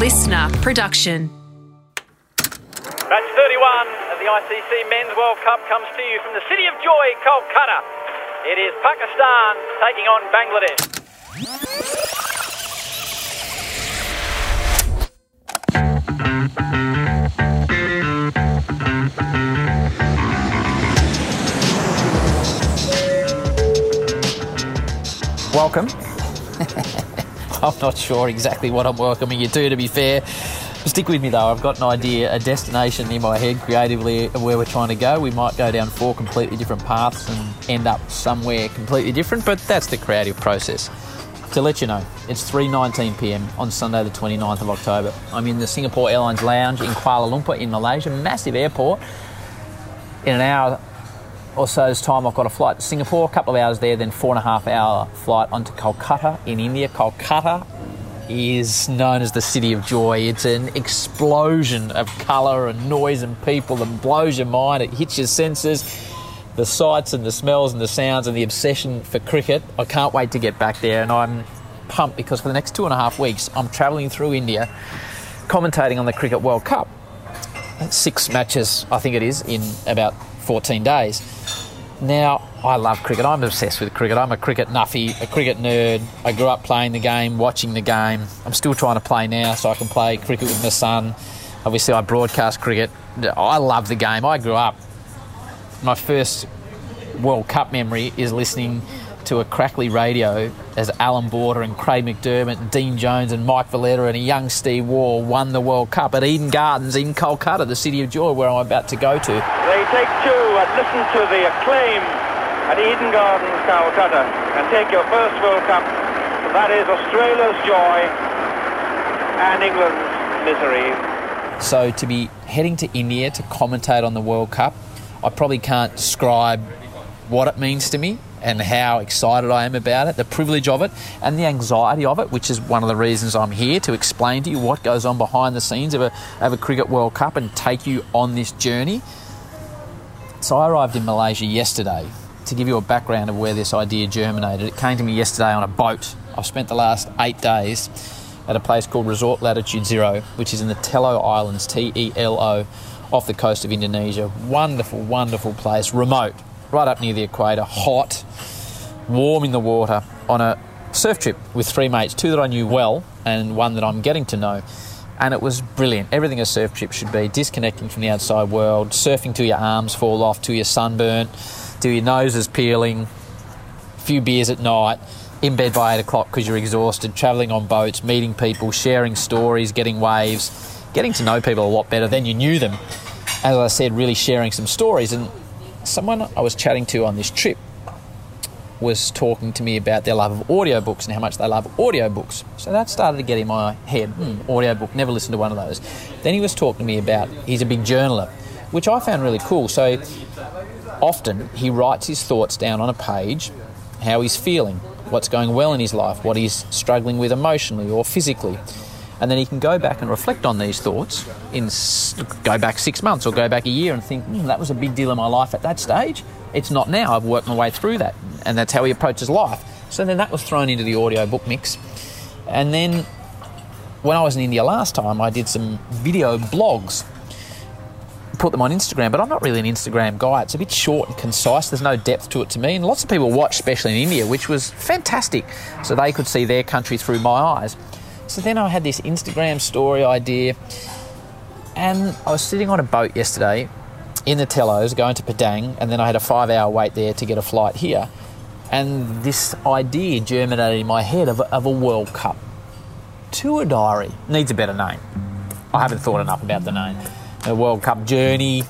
listener production. Match 31 of the ICC Men's World Cup comes to you from the city of joy, Kolkata. It is Pakistan taking on Bangladesh. welcome. I'm not sure exactly what I'm welcoming you to, to be fair. Stick with me though, I've got an idea, a destination in my head creatively of where we're trying to go. We might go down four completely different paths and end up somewhere completely different, but that's the creative process. To let you know, it's 3:19 p.m. on Sunday the 29th of October. I'm in the Singapore Airlines lounge in Kuala Lumpur in Malaysia, massive airport. In an hour or so's time, I've got a flight to Singapore, a couple of hours there, then four and a half hour flight onto Kolkata in India. Kolkata is known as the city of joy. It's an explosion of colour and noise and people that blows your mind. It hits your senses. The sights and the smells and the sounds and the obsession for cricket. I can't wait to get back there, and I'm pumped because for the next two and a half weeks, I'm travelling through India, commentating on the Cricket World Cup. Six matches, I think it is, in about 14 days. Now, I love cricket. I'm obsessed with cricket. I'm a cricket nuffy, a cricket nerd. I grew up playing the game, watching the game. I'm still trying to play now so I can play cricket with my son. Obviously, I broadcast cricket. I love the game. I grew up. My first World Cup memory is listening to a crackly radio as Alan Border and Craig McDermott and Dean Jones and Mike Veletta and a young Steve Waugh won the World Cup at Eden Gardens in Kolkata, the city of joy where I'm about to go to. They take two and listen to the acclaim at Eden Gardens, Calcutta, and take your first World Cup. That is Australia's joy and England's misery. So to be heading to India to commentate on the World Cup, I probably can't describe what it means to me and how excited I am about it, the privilege of it, and the anxiety of it, which is one of the reasons I'm here to explain to you what goes on behind the scenes of a, of a Cricket World Cup and take you on this journey. So I arrived in Malaysia yesterday. To give you a background of where this idea germinated, it came to me yesterday on a boat. I've spent the last eight days at a place called Resort Latitude Zero, which is in the Telo Islands, T E L O, off the coast of Indonesia. Wonderful, wonderful place, remote, right up near the equator, hot, warm in the water, on a surf trip with three mates, two that I knew well and one that I'm getting to know. And it was brilliant. Everything a surf trip should be disconnecting from the outside world, surfing till your arms fall off, till your sunburn, till your nose is peeling, a few beers at night, in bed by eight o'clock because you're exhausted, travelling on boats, meeting people, sharing stories, getting waves, getting to know people a lot better than you knew them. As I said, really sharing some stories. And someone I was chatting to on this trip was talking to me about their love of audiobooks and how much they love audiobooks. So that started to get in my head. Hmm, audiobook, never listened to one of those. Then he was talking to me about he's a big journaler, which I found really cool. So often he writes his thoughts down on a page, how he's feeling, what's going well in his life, what he's struggling with emotionally or physically. And then he can go back and reflect on these thoughts in go back six months or go back a year and think, hmm, that was a big deal in my life at that stage. It's not now. I've worked my way through that. And that's how he approaches life. So then that was thrown into the audiobook mix. And then when I was in India last time, I did some video blogs, put them on Instagram, but I'm not really an Instagram guy. It's a bit short and concise. There's no depth to it to me. And lots of people watch, especially in India, which was fantastic. So they could see their country through my eyes. So then I had this Instagram story idea, and I was sitting on a boat yesterday in the Telos going to Padang, and then I had a five hour wait there to get a flight here. And this idea germinated in my head of a, of a World Cup tour diary. Needs a better name. I haven't thought enough about the name. A World Cup journey,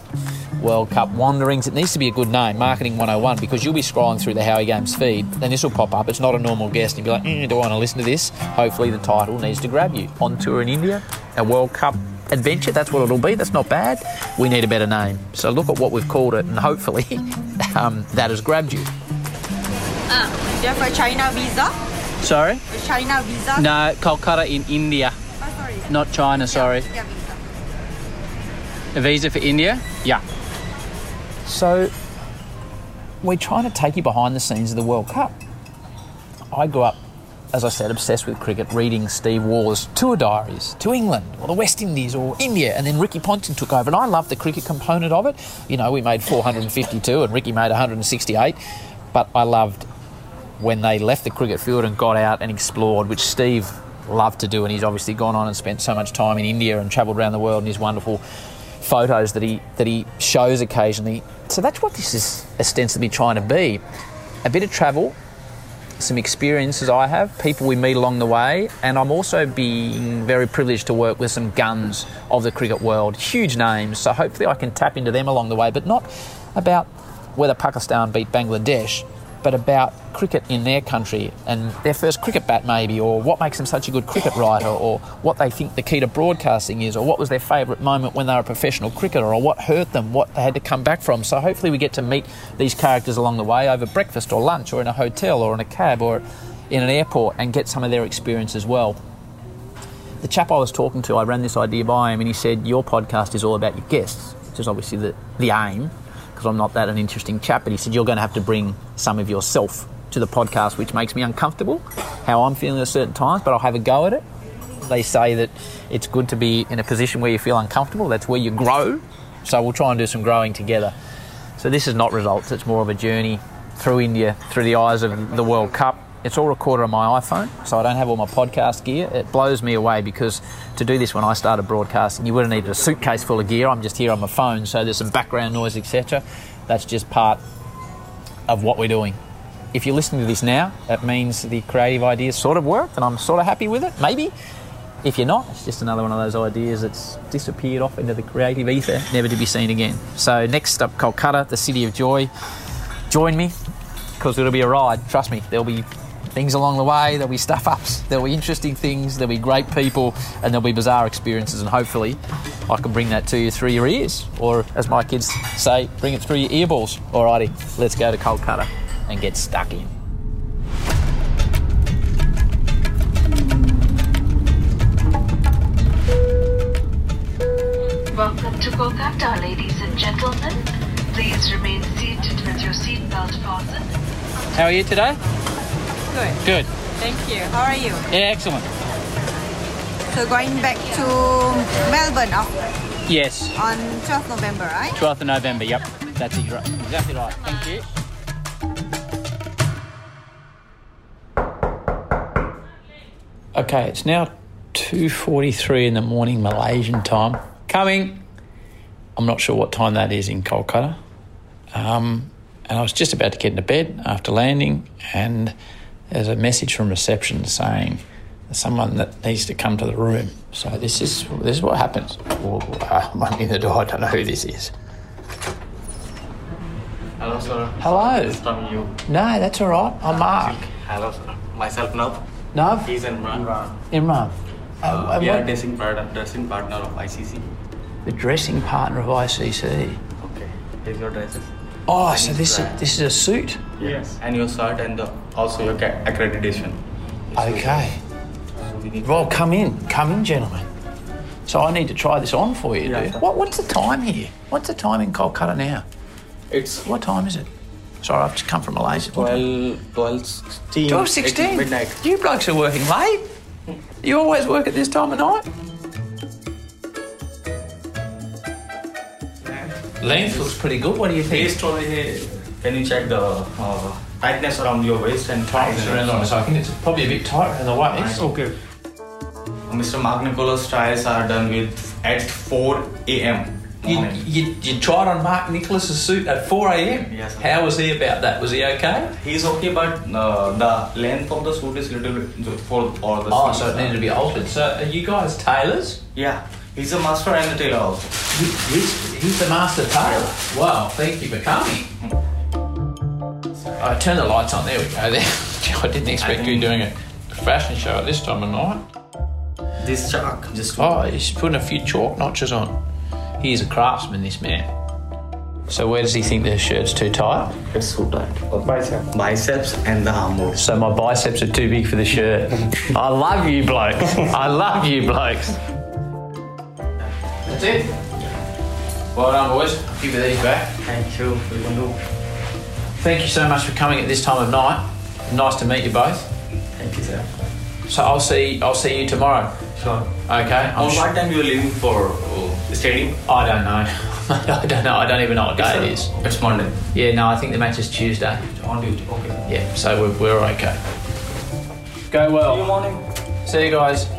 World Cup wanderings. It needs to be a good name, Marketing 101, because you'll be scrolling through the Howie Games feed, and this will pop up. It's not a normal guest. You'll be like, mm, do I want to listen to this? Hopefully, the title needs to grab you. On tour in India, a World Cup adventure. That's what it'll be. That's not bad. We need a better name. So look at what we've called it, and hopefully um, that has grabbed you. Uh, do you have a China visa? Sorry? A China visa? No, Kolkata in India, Oh, sorry. not China, sorry. Yeah, visa. A visa for India? Yeah. So we're trying to take you behind the scenes of the World Cup. I grew up as I said, obsessed with cricket, reading Steve Waugh's tour diaries to England or the West Indies or India, and then Ricky Ponting took over, and I loved the cricket component of it. You know, we made 452 and Ricky made 168, but I loved when they left the cricket field and got out and explored, which Steve loved to do, and he's obviously gone on and spent so much time in India and travelled around the world in his wonderful photos that he that he shows occasionally. So that's what this is ostensibly trying to be. A bit of travel, some experiences I have, people we meet along the way, and I'm also being very privileged to work with some guns of the cricket world, huge names. So hopefully I can tap into them along the way, but not about whether Pakistan beat Bangladesh, but about cricket in their country and their first cricket bat, maybe, or what makes them such a good cricket writer, or what they think the key to broadcasting is, or what was their favourite moment when they were a professional cricketer, or what hurt them, what they had to come back from. So hopefully we get to meet these characters along the way over breakfast or lunch, or in a hotel, or in a cab, or in an airport, and get some of their experience as well. The chap I was talking to, I ran this idea by him, and he said, Your podcast is all about your guests, which is obviously the, the aim because I'm not that an interesting chap, but he said, You're going to have to bring some of yourself to the podcast, which makes me uncomfortable, how I'm feeling at certain times, but I'll have a go at it. They say that it's good to be in a position where you feel uncomfortable, that's where you grow. So we'll try and do some growing together. So this is not results, it's more of a journey through India, through the eyes of the World Cup. It's all recorded on my iPhone, so I don't have all my podcast gear. It blows me away because to do this when I started broadcasting, you would have needed a suitcase full of gear. I'm just here on my phone, so there's some background noise, etc. That's just part of what we're doing. If you're listening to this now, it means the creative ideas sort of worked and I'm sort of happy with it, maybe. If you're not, it's just another one of those ideas that's disappeared off into the creative ether, never to be seen again. So, next up, Kolkata, the city of joy. Join me because it'll be a ride. Trust me, there'll be things along the way, there'll be stuff ups, there'll be interesting things, there'll be great people, and there'll be bizarre experiences. And hopefully, I can bring that to you through your ears, or as my kids say, bring it through your earballs. Alrighty, let's go to Kolkata and get stuck in. Welcome to Kolkata, ladies and gentlemen. Please remain seated with your seatbelt fastened. How are you today? Good. Good. Thank you. How are you? Yeah, excellent. So going back to Melbourne of- Yes, on 12th November, right? 12th of November. Yep, that's it, right. exactly right. Thank you. Okay, it's now 2.43 in the morning Malaysian time. Coming. I'm not sure what time that is in Kolkata. Um, and I was just about to get into bed after landing and there's a message from reception saying someone that needs to come to the room. So this is this is what happens. Well, uh, I'm in the door. I don't know who this is. Hello, sir. Hello. Disturbing you. No, that's all right. I'm Mark. Hello, sir. Myself, Nav. No, He's Imran. Imran. Uh, Uh, we are dressing partner, dressing partner of ICC. the dressing partner of ICC. Okay. Here's your dresses. Oh, so this is, this is a suit. Yes. And your shirt and the, also your accreditation. Okay. So. Well, come in, come in, gentlemen. So I need to try this on for you, Yeah, dude. What, what's the time here? What's the time in Kolkata now? It's What time is it? Sorry, I've just come from Malaysia. 12, 12, 16. 12, 16? Midnight. You blokes are working late. You always work at this time of night? Length looks pretty good. What do you think? Waist over here. Can you check the uh, tightness around your waist and Tightness around the waist. I think it's probably a bit tight around the waist. Okay. Mr. Mark Nicholas trials are done with at 4 a.m. You, you, you tried on Mark Nicholas's suit at 4 a.m. Yes, sir. How was he about that? Was he okay? He's okay, but uh, the length of the suit is little bit for all the. Oh, so it needed to be altered. So are you guys tailors? Yeah, he's a master and a tailor also. He- He's, he's the master tailor. Wow, thank you for coming. I turn the lights on. There we go. There. I didn't expect you doing a fashion show at this time of night. This chalk just. Oh, he's putting a few chalk notches on. He's a craftsman, this man. So where does he think the shirt's too tight? It's so tight. What biceps. Biceps and the arm So my biceps are too big for the shirt. I love you blokes. I love you blokes. That's it. Well done, boys. I'll give you these back. Thank you. We can do. Thank you so much for coming at this time of night. Nice to meet you both. Thank you, sir. So I'll see. I'll see you tomorrow. Sure. Okay. I'm sh- what time you are leaving for uh, the stadium? I don't know. I don't know. I don't even know what day it is. It's Monday. Yeah, no, I think the match is Tuesday. On Tuesday. Okay. Yeah, so we're, we're okay. Go well. morning. See you guys.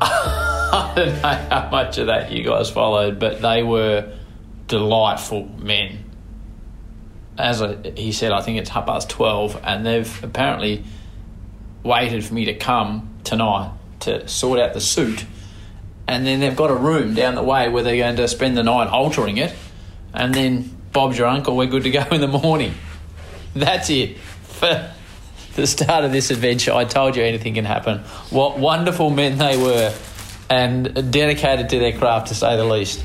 I don't know how much of that you guys followed, but they were delightful men. As I, he said, I think it's half past 12, and they've apparently waited for me to come tonight to sort out the suit. And then they've got a room down the way where they're going to spend the night altering it. And then Bob's your uncle, we're good to go in the morning. That's it. For the start of this adventure, I told you anything can happen. What wonderful men they were and dedicated to their craft, to say the least.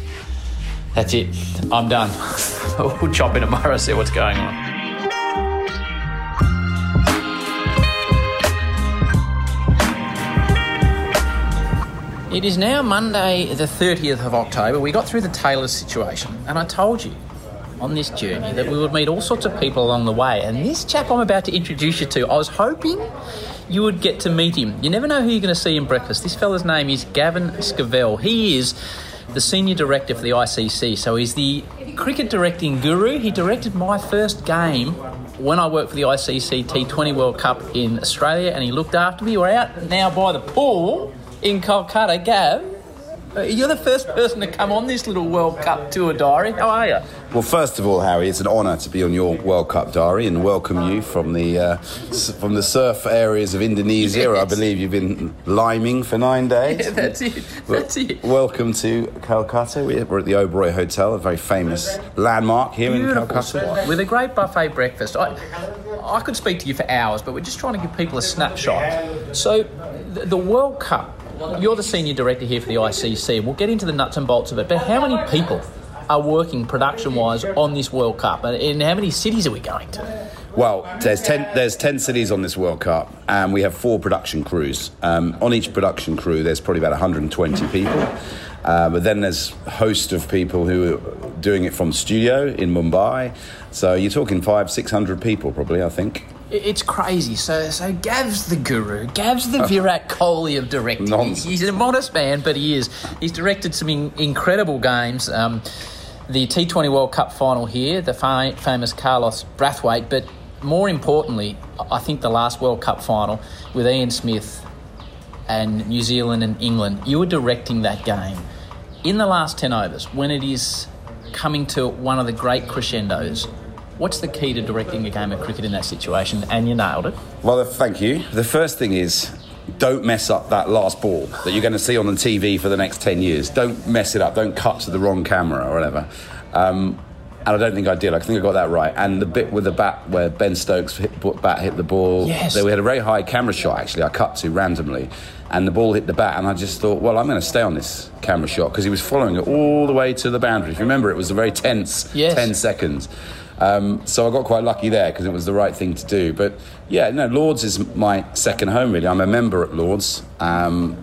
That's it. I'm done. we'll chop in tomorrow, see what's going on. It is now Monday, the 30th of October. We got through the Taylor's situation, and I told you on this journey that we would meet all sorts of people along the way. And this chap I'm about to introduce you to, I was hoping you would get to meet him. You never know who you're going to see in breakfast. This fella's name is Gavin Scovell. He is the senior director for the ICC, so he's the cricket directing guru. He directed my first game when I worked for the ICC T20 World Cup in Australia, and he looked after me. We're out now by the pool in Kolkata. Gav, you're the first person to come on this little World Cup tour diary. How are you? Well, first of all, Howie, it's an honour to be on your World Cup diary and welcome you from the uh, from the surf areas of Indonesia. where I believe you've been liming for nine days. Yeah, that's it. That's it. Welcome to Calcutta. We're at the Oberoi Hotel, a very famous landmark here in Beautiful Calcutta. with a great buffet breakfast. I, I could speak to you for hours, but we're just trying to give people a snapshot. So, the World Cup, you're the senior director here for the ICC. We'll get into the nuts and bolts of it, but how many people are working production wise on this World Cup? And, how many cities are we going to? Well, there's ten. There's ten cities on this World Cup, and we have four production crews. Um, on each production crew, there's probably about 120 people. Uh, but then there's a host of people who are doing it from studio in Mumbai. So you're talking five, six hundred people, probably. I think. It- It's crazy. So, so Gav's the guru. Gav's the Virat Kohli of directing. Nonsense. He's a modest man, but he is. He's directed some in- incredible games. Um, the T20 World Cup final here, the fa- famous Carlos Brathwaite, but more importantly, I think the last World Cup final with Ian Smith and New Zealand and England. You were directing that game. In the last 10 overs, when it is coming to one of the great crescendos, what's the key to directing a game of cricket in that situation? And you nailed it. Well, thank you. The first thing is don't mess up that last ball that you're going to see on the TV for the next 10 years. Don't mess it up. Don't cut to the wrong camera or whatever. Um, and I don't think I did. I think I got that right. And the bit with the bat where Ben Stokes hit, bat hit the ball, Yes. we had a very high camera shot actually. I cut to randomly, and the ball hit the bat, and I just thought, well, I'm going to stay on this camera shot because he was following it all the way to the boundary. If you remember, it was a very tense Yes. 10 seconds. Um, so I got quite lucky there because it was the right thing to do. But yeah, no, Lords is my second home really. I'm a member at Lords, um,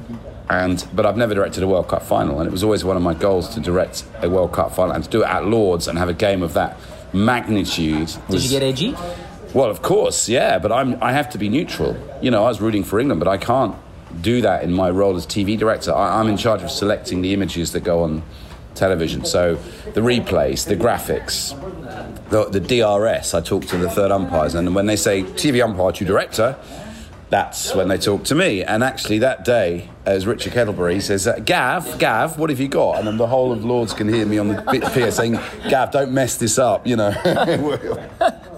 and but I've never directed a World Cup final, and it was always one of my goals to direct a World Cup final and to do it at Lords and have a game of that magnitude. Did you get edgy? well, of course, yeah, but I'm I have to be neutral. You know, I was rooting for England, but I can't do that in my role as TV director. I, I'm in charge of selecting the images that go on television. So the replays, the graphics, the, the DRS. I talk to the third umpires, and when they say TV umpire to director. That's when they talk to me. And actually, that day, as Richard Kettleborough says, Gav, Gav, what have you got? And then the whole of Lords can hear me on the bit pier saying, Gav, don't mess this up, you know.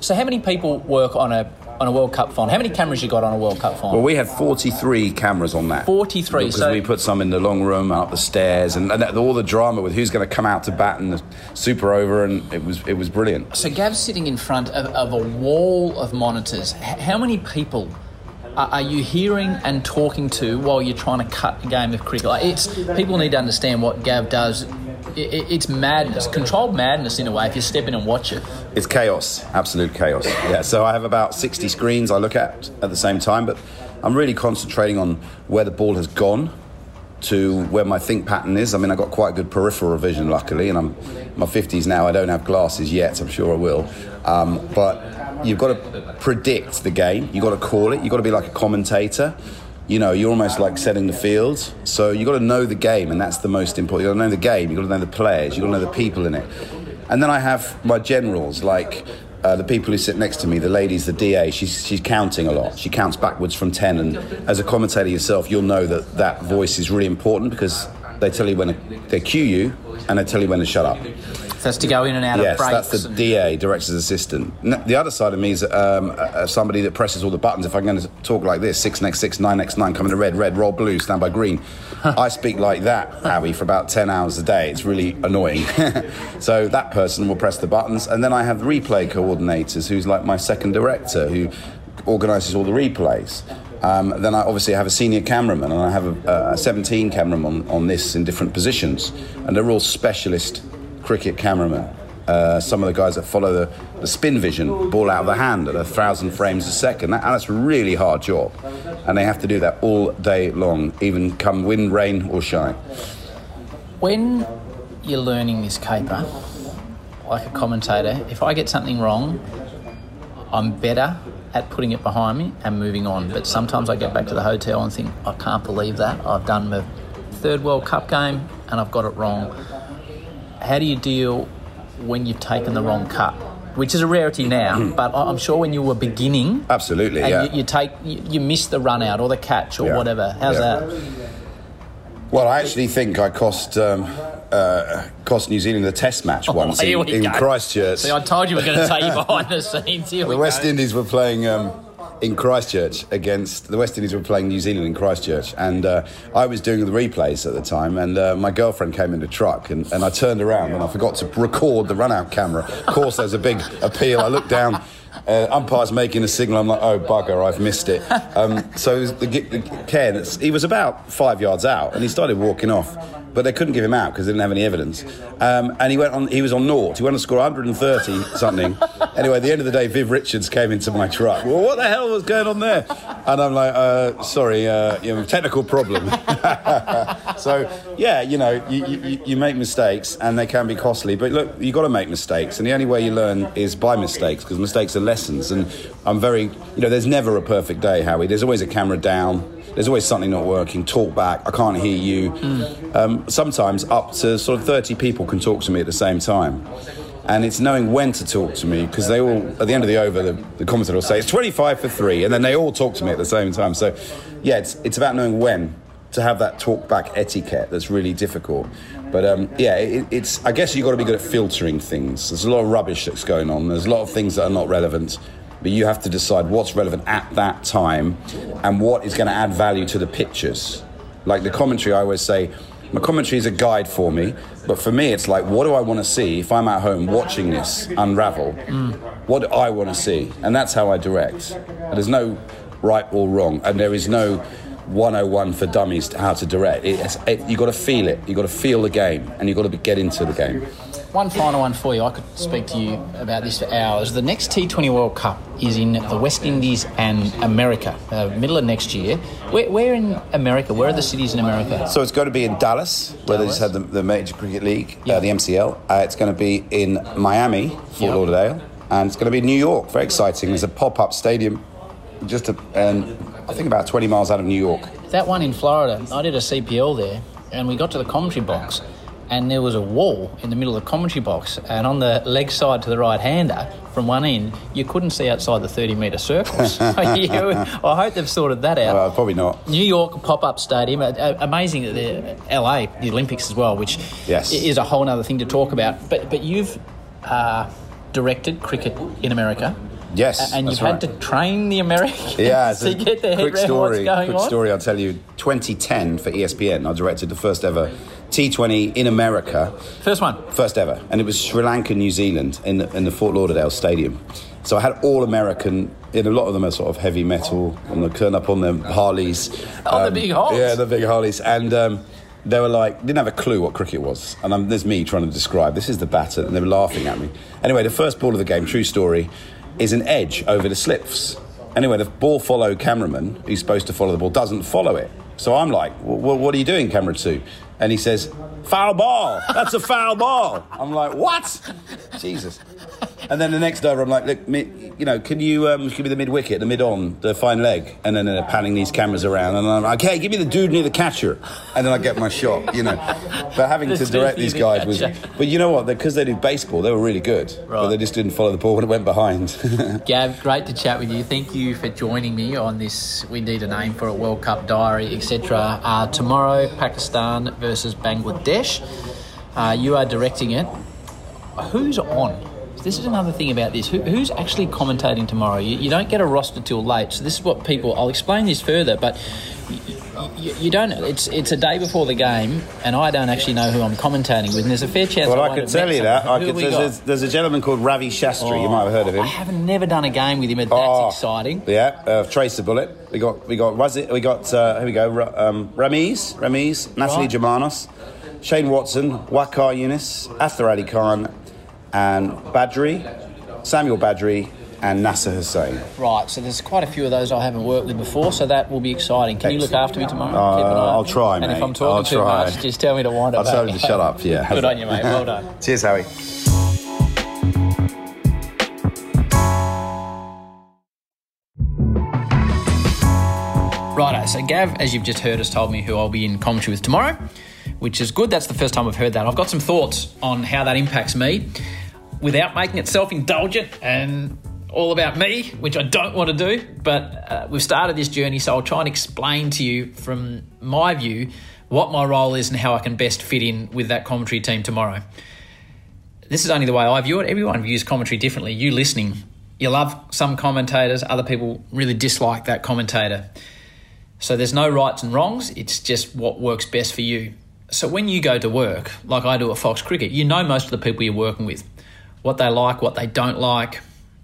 So, how many people work on a on a World Cup final? How many cameras you got on a World Cup final? Well, we had 43 cameras on that. 43, Because so- we put some in the long room, up the stairs, and, and all the drama with who's going to come out to bat and the super over, and it was it was brilliant. So Gav's sitting in front of, of a wall of monitors. H- how many people are, you hearing and talking to while you're trying to cut a game of cricket? Like it's people need to understand what Gav does. I- I- it's madness, controlled madness in a way. If you step in and watch it, It's chaos, absolute chaos. Yeah, so I have about 60 screens I look at at the same time, but I'm really concentrating on where the ball has gone to where my think pattern is. I mean, I've got quite good peripheral vision, luckily, and I'm my 50s now. I don't have glasses yet. I'm sure I will. Um, but you've got to predict the game. You've got to call it. You've got to be like a commentator. You know, you're almost like setting the field. So you've got to know the game, and that's the most important. You've got to know the game. You've got to know the players. You've got to know the people in it. And then I have my generals, like uh, the people who sit next to me, the ladies, the DA, she's, she's counting a lot. She counts backwards from 10. And as a commentator yourself, you'll know that that voice is really important because they tell you when to, they cue you and they tell you when to shut up. That's to go in and out yes, of breaks. that's the DA, director's assistant. The other side of me is um, uh, somebody that presses all the buttons. If I'm going to talk like this, six next six, nine next nine, coming to red, red, roll blue, stand by green. I speak like that, Howie, for about 10 hours a day. It's really annoying. so that person will press the buttons. And then I have replay coordinators, who's like my second director, who organises all the replays. Um, then I obviously have a senior cameraman, and I have a, a 17 cameraman on, on this in different positions, and they're all specialist cricket cameramen. Uh, some of the guys that follow the, the spin vision, ball out of the hand at a thousand frames a second. That, and that's a really hard job, and they have to do that all day long, even come wind, rain, or shine. When you're learning this caper, like a commentator, if I get something wrong, I'm better at putting it behind me and moving on. But sometimes I get back to the hotel and think, I can't believe that. I've done my third World Cup game and I've got it wrong. How do you deal when you've taken the wrong cut? Which is a rarity now, but I'm sure when you were beginning, Absolutely, yeah. you, you take you, you miss the run out or the catch or Yeah. whatever. How's Yeah. that? Well, I actually think I cost um, uh, cost New Zealand the Test match once Oh, here in, in. Christchurch. See, I told you we are going to take you behind the scenes. Here the we West go. Indies were playing um, in Christchurch against the West Indies were playing New Zealand in Christchurch, and uh, I was doing the replays at the time, and uh, my girlfriend came in the truck, and, and I turned around and I forgot to record the run-out camera. Of course, there's a big appeal. I looked down. Uh, umpire's making a signal. I'm like, oh bugger, I've missed it. Um, so the, the Ken, he was about five yards out, and he started walking off, but they couldn't give him out because they didn't have any evidence. Um, and he went on. He was on naught. He went to score 130 something. anyway, at the end of the day, Viv Richards came into my truck. Well, what the hell was going on there? And I'm like, uh, sorry, uh, you know, technical problem. so yeah, you know, you, you, you make mistakes and they can be costly. But look, you got to make mistakes, and the only way you learn is by mistakes because mistakes are lessons. And I'm very, you know, there's never a perfect day, Howie. There's always a camera down. There's always something not working. Talk back. I can't hear you. Um, sometimes up to sort of 30 people can talk to me at the same time. And it's knowing when to talk to me because they all, at the end of the over, the, the commentator will say it's 25 for three, and then they all talk to me at the same time. So, yeah, it's, it's about knowing when to have that talk back etiquette that's really difficult. But um, yeah, it, it's I guess you've got to be good at filtering things. There's a lot of rubbish that's going on. There's a lot of things that are not relevant. But you have to decide what's relevant at that time and what is going to add value to the pictures. Like the commentary, I always say, my commentary is a guide for me, but for me, it's like, what do I want to see if I'm at home watching this unravel? What do I want to see? And that's how I direct. And there's no right or wrong, and there is no 101 for dummies to how to direct. It's, it, you got to feel it. You got to feel the game, and you got to get into the game. One final one for you. I could speak to you about this for hours. The next T20 World Cup is in the West Indies and America, uh, middle of next year. Where, where in America? Where are the cities in America? So it's going to be in Dallas, where they Dallas. just had the, the Major Cricket League, Yeah. uh, the MCL. Uh, it's going to be in Miami, Fort Yeah. Lauderdale, and it's going to be in New York. Very exciting. There's a pop-up stadium, just a, and I think about 20 miles out of New York. That one in Florida, I did a CPL there, and we got to the commentary box, and there was a wall in the middle of the commentary box, and on the leg side to the right hander, from one end, you couldn't see outside the 30 metre circles. You- I hope they've sorted that out. Uh, probably not. New York pop up stadium, uh, uh, amazing that the LA, the Olympics as well, which Yes. is a whole other thing to talk about. But but you've uh, directed cricket in America. Yes, and you've that's had to train the Americans Yeah, to get their head quick around story. what's going quick on. story. I'll tell you. 2010 for ESPN, I directed the first ever T20 in America. First one. First ever, and it was Sri Lanka, New Zealand, in the, in the Fort Lauderdale Stadium. So I had all American. In a lot of them are sort of heavy metal, and they turn up on their Harleys. Oh, the big Harleys. Yeah, the big Harleys, and. Um, they were like, didn't have a clue what cricket was. And I'm, there's me trying to describe, this is the batter, and they were laughing at me. Anyway, the first ball of the game, true story, is an edge over the slips. Anyway, the ball follow cameraman, who's supposed to follow the ball, doesn't follow it. So I'm like, what are you doing, camera two? And he says, foul ball. That's a foul ball. I'm like, what? Jesus. And then the next over, I'm like, look, mi- you know, can you um, give me the mid wicket, the mid on, the fine leg? And then they're panning these cameras around, and I'm like, okay, give me the dude near the catcher, and then I get my shot, you know. But having to direct these the guys was, but you know what? Because they did baseball, they were really good, but they just didn't follow the ball when it went behind. Gav, great to chat with you. Thank you for joining me on this. We need a name for a World Cup diary, etc. Uh, tomorrow, Pakistan versus Bangladesh. Uh, you are directing it. Who's on? This is another thing about this. Who, who's actually commentating tomorrow? You, you don't get a roster till late. So this is what people. I'll explain this further, but you, you, don't. It's it's a day before the game, and I don't actually know who I'm commentating with. And there's a fair chance. well, I I could tell you that. Could, there's, a, there's a gentleman called Ravi Shastri. you might have heard of him. I have never done a game with him, but that's Oh, exciting. Yeah, uh, trace the bullet. We got we got was it we got uh, here we go um, Ramiz Ramiz Natalie Right. Germanos, Shane Watson, Waqar Younis, Athar Ali Khan, and Badree, Samuel Badree, and Nasser Hussain. Right, so there's quite a few of those I haven't worked with before, so that will be exciting. Can you look after me tomorrow? Uh, Keep an eye I'll try, And if. I'm talking I'll too try. much, just tell me to wind up. I'll back. tell you to shut up. Yeah, Good on you, mate. Well done. Cheers, Howie. Righto, so Gav, as you've just heard, has told me who I'll be in commentary with tomorrow, which is good. That's the first time I've heard that. I've got some thoughts on how that impacts me without making it self indulgent and all about me, which I don't want to do. But uh, we've started this journey, so I'll try and explain to you from my view what my role is and how I can best fit in with that commentary team tomorrow. This is only the way I view it. Everyone views commentary differently. You listening, you love some commentators, other people really dislike that commentator. So there's no rights and wrongs, it's just what works best for you. So when you go to work, like I do at Fox Cricket, you know most of the people you're working with, what they like, what they don't like,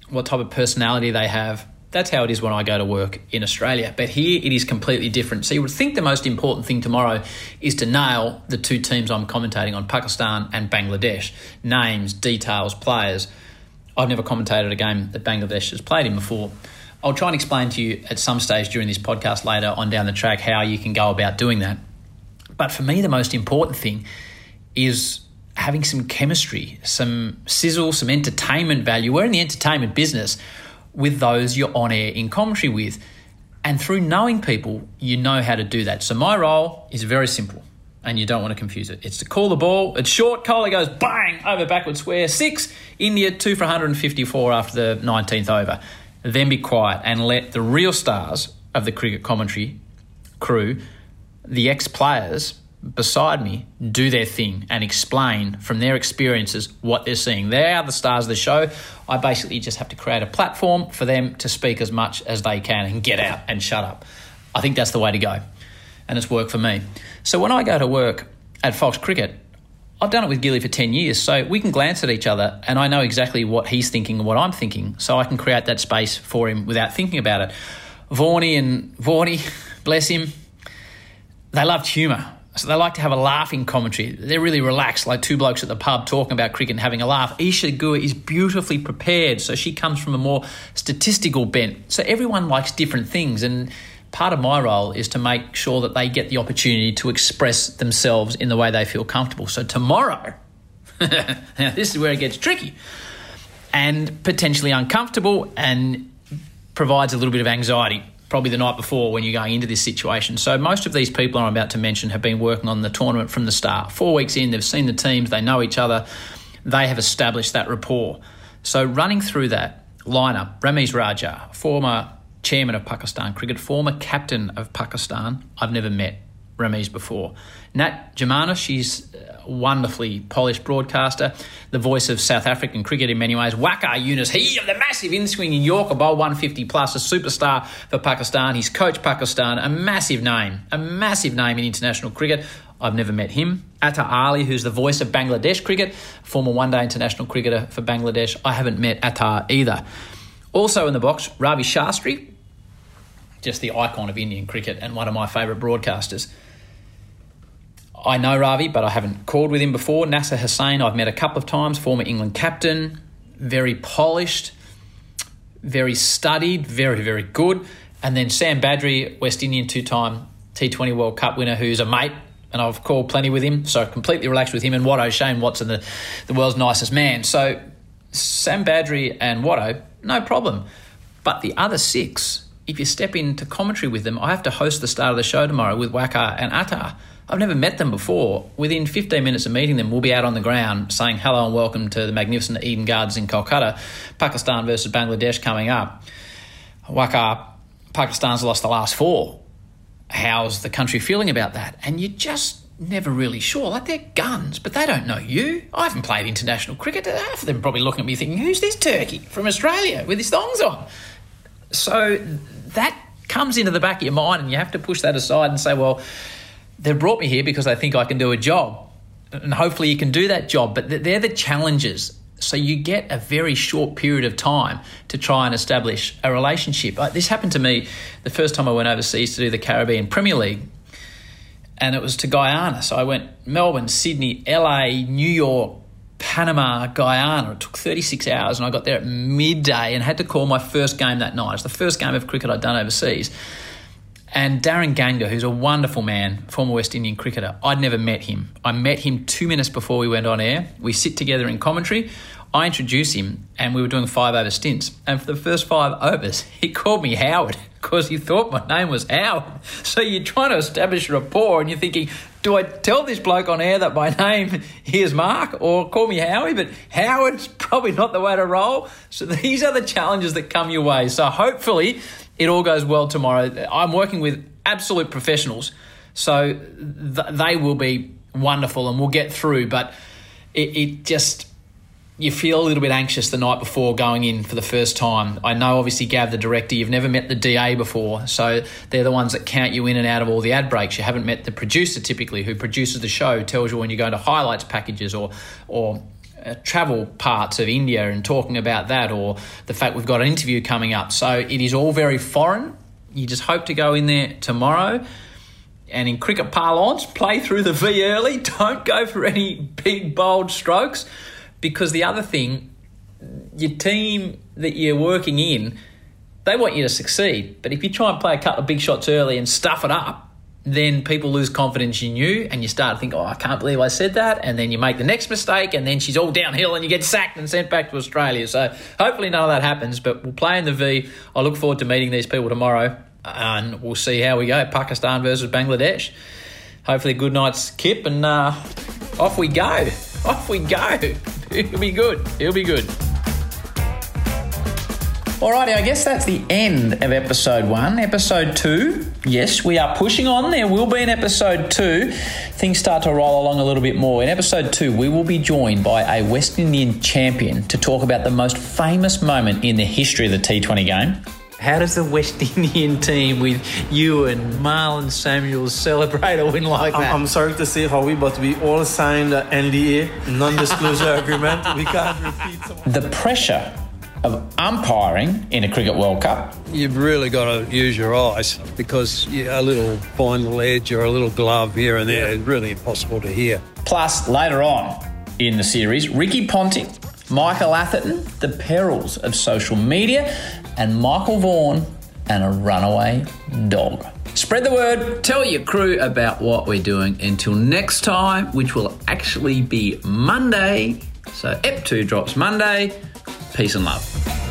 what type of personality they have. That's how it is when I go to work in Australia. But here it is completely different. So you would think the most important thing tomorrow is to nail the two teams I'm commentating on, Pakistan and Bangladesh. Names, details, players. I've never commentated a game that Bangladesh has played in before. I'll try and explain to you at some stage during this podcast later on down the track how you can go about doing that. But for me, the most important thing is having some chemistry, some sizzle, some entertainment value. We're in the entertainment business with those you're on air in commentary with. And through knowing people, you know how to do that. So my role is very simple, and you don't want to confuse it. It's to call the ball. It's short. Kohli goes bang over backward square. Six. India two for 154 after the 19th over. Then be quiet and let the real stars of the cricket commentary crew, the ex players beside me, do their thing and explain from their experiences what they're seeing. They are the stars of the show. I basically just have to create a platform for them to speak as much as they can and get out and shut up. I think that's the way to go. And it's worked for me. So when I go to work at Fox Cricket, I've done it with Gilly for 10 years, so we can glance at each other and I know exactly what he's thinking and what I'm thinking, so I can create that space for him without thinking about it. Vorney and Vorney, bless him, they loved humour. So they like to have a laughing commentary. They're really relaxed, like two blokes at the pub talking about cricket and having a laugh. Isa Guha is beautifully prepared, so she comes from a more statistical bent. So everyone likes different things, and part of my role is to make sure that they get the opportunity to express themselves in the way they feel comfortable. So tomorrow, this is where it gets tricky and potentially uncomfortable and provides a little bit of anxiety probably the night before when you're going into this situation. So most of these people I'm about to mention have been working on the tournament from the start. Four weeks in, they've seen the teams, they know each other, they have established that rapport. So running through that lineup, Ramiz Raja, former chairman of Pakistan Cricket, former captain of Pakistan. I've never met Ramiz before. Nat Jamana, she's wonderfully polished broadcaster, the voice of South African cricket in many ways. Waqar Younis, he of the massive in-swinging Yorker bowl 150 plus, a superstar for Pakistan. He's coached Pakistan, a massive name, a massive name in international cricket. I've never met him. Athar Ali, who's the voice of Bangladesh cricket, former one-day international cricketer for Bangladesh. I haven't met Athar either. Also in the box, Ravi Shastri, just the icon of Indian cricket and one of my favourite broadcasters. I know Ravi, but I haven't called with him before. Nasser Hussain, I've met a couple of times, former England captain, very polished, very studied, very, very good. And then Sam Badree, West Indian two time T20 World Cup winner, who's a mate, and I've called plenty with him, so completely relaxed with him. And Watto, Shane Watson, the, the world's nicest man. So Sam Badree and Watto, no problem. But the other six, if you step into commentary with them, I have to host the start of the show tomorrow with Waqar and Athar. I've never met them before. Within 15 minutes of meeting them, we'll be out on the ground saying hello and welcome to the magnificent Eden Gardens in Kolkata. Pakistan versus Bangladesh coming up. Waqar, Pakistan's lost the last four. How's the country feeling about that? And you just never really sure. Like they're guns, but they don't know you. I haven't played international cricket. Half of them probably looking at me thinking, "Who's this turkey from Australia with his thongs on?" So that comes into the back of your mind, and you have to push that aside and say, "Well, they've brought me here because they think I can do a job, and hopefully you can do that job." But they're the challenges. So you get a very short period of time to try and establish a relationship. This happened to me the first time I went overseas to do the Caribbean Premier League and it was to Guyana. So I went Melbourne, Sydney, LA, New York, Panama, Guyana. It took 36 hours, and I got there at midday and had to call my first game that night. It's the first game of cricket I'd done overseas. And Darren Ganga, who's a wonderful man, former West Indian cricketer, I'd never met him. I met him two minutes before we went on air. We sit together in commentary. I introduce him, and we were doing five over stints. And for the first five overs, he called me Howard because he thought my name was Howard. So you're trying to establish rapport, and you're thinking, do I tell this bloke on air that my name is Mark or call me Howie? But Howard's probably not the way to roll. So these are the challenges that come your way. So hopefully it all goes well tomorrow. I'm working with absolute professionals, so th- they will be wonderful and we'll get through. But it, it just you feel a little bit anxious the night before going in for the first time. I know, obviously, Gav, the director, you've never met the DA before, so they're the ones that count you in and out of all the ad breaks. You haven't met the producer typically, who produces the show, tells you when you're going to highlights packages or or travel parts of India and talking about that, or the fact we've got an interview coming up. So it is all very foreign. You just hope to go in there tomorrow. And in cricket parlance, play through the V early. Don't go for any big, bold strokes because the other thing, your team that you're working in, they want you to succeed. But if you try and play a couple of big shots early and stuff it up, then people lose confidence in you and you start to think, oh, I can't believe I said that. And then you make the next mistake and then she's all downhill and you get sacked and sent back to Australia. So hopefully none of that happens, but we'll play in the V. I look forward to meeting these people tomorrow and we'll see how we go. Pakistan versus Bangladesh. Hopefully, good night's kip and uh, off we go. Off we go. It'll be good. It'll be good. Alrighty, I guess that's the end of episode one. Episode two, yes, we are pushing on. There will be an episode two. Things start to roll along a little bit more. In episode two, we will be joined by a West Indian champion to talk about the most famous moment in the history of the T20 game. How does the West Indian team with you and Marlon Samuels celebrate a win like that? I'm, I'm sorry to say, Howie, but we all signed an NDA, non-disclosure agreement. We can't repeat some. The pressure of umpiring in a Cricket World Cup. You've really got to use your eyes because a little final edge or a little glove here and there is really impossible to hear. Plus, later on in the series, Ricky Ponting, Michael Atherton, the perils of social media, and Michael Vaughan and a runaway dog. Spread the word, tell your crew about what we're doing until next time, which will actually be Monday. So, EP2 drops Monday. Peace and love.